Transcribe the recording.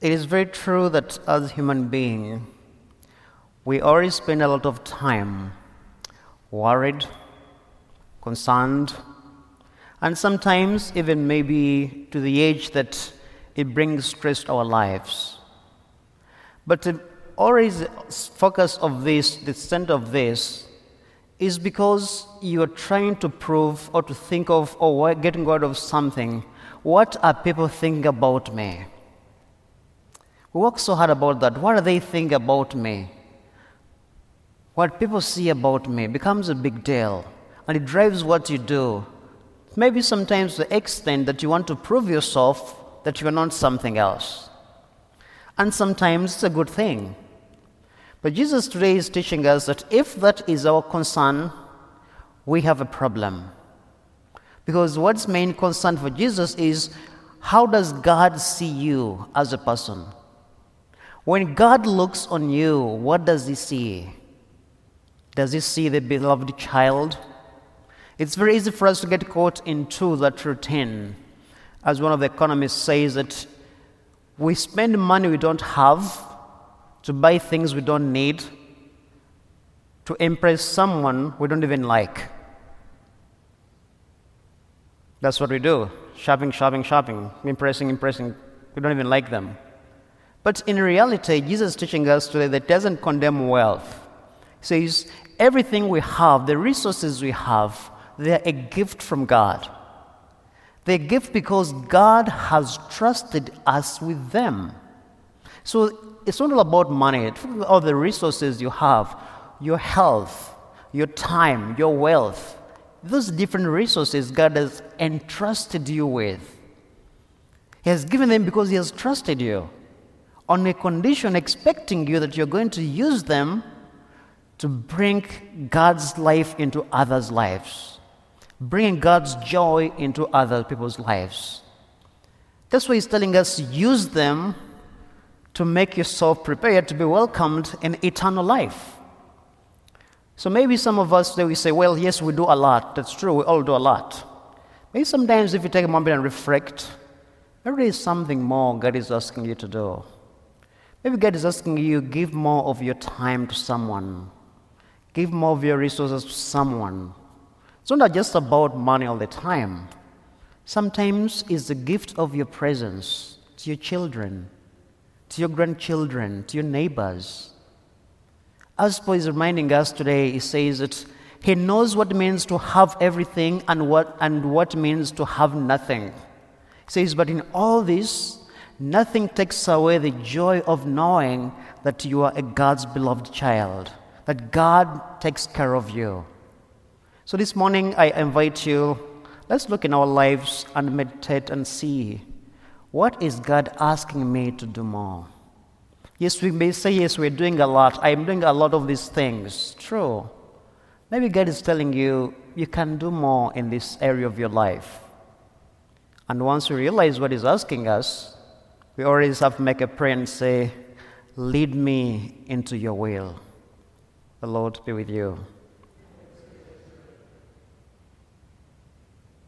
It is very true that as human being, we always spend a lot of time worried, concerned, and sometimes even maybe to the age that it brings stress to our lives. But the always focus of this, the center of this, is because you are trying to prove or to think of oh, or getting rid of something. What are people thinking about me? We work so hard about that. What do they think about me? What people see about me becomes a big deal, and it drives what you do. Maybe sometimes to the extent that you want to prove yourself that you're not something else. And sometimes it's a good thing. But Jesus today is teaching us that if that is our concern, we have a problem. Because what's main concern for Jesus is how does God see you as a person? When God looks on you, what does he see? Does he see the beloved child? It's very easy for us to get caught into that routine. As one of the economists says that we spend money we don't have to buy things we don't need, to impress someone we don't even like. That's what we do shopping, shopping, shopping, impressing, impressing. We don't even like them. But in reality, Jesus is teaching us today that doesn't condemn wealth. He says, everything we have, the resources we have, they're a gift from God. They're a gift because God has trusted us with them. So it's not all about money, all the resources you have, your health, your time, your wealth. Those different resources God has entrusted you with. He has given them because He has trusted you on a condition, expecting you that you're going to use them to bring God's life into others' lives, bringing God's joy into other people's lives. That's why He's telling us use them to make yourself prepared to be welcomed in eternal life. So maybe some of us today we say, well, yes, we do a lot. That's true, we all do a lot. Maybe sometimes if you take a moment and reflect, there is something more God is asking you to do. Maybe God is asking you, give more of your time to someone. Give more of your resources to someone. It's not just about money all the time. Sometimes it's the gift of your presence to your children, to your grandchildren, to your neighbors. As Paul is reminding us today, he says that he knows what it means to have everything and what, and what means to have nothing. He says, but in all this, Nothing takes away the joy of knowing that you are a God's beloved child, that God takes care of you. So this morning, I invite you, let's look in our lives and meditate and see what is God asking me to do more? Yes, we may say, yes, we're doing a lot. I'm doing a lot of these things. True. Maybe God is telling you, you can do more in this area of your life. And once we realize what He's asking us, we always have to make a prayer and say, Lead me into your will. The Lord be with you.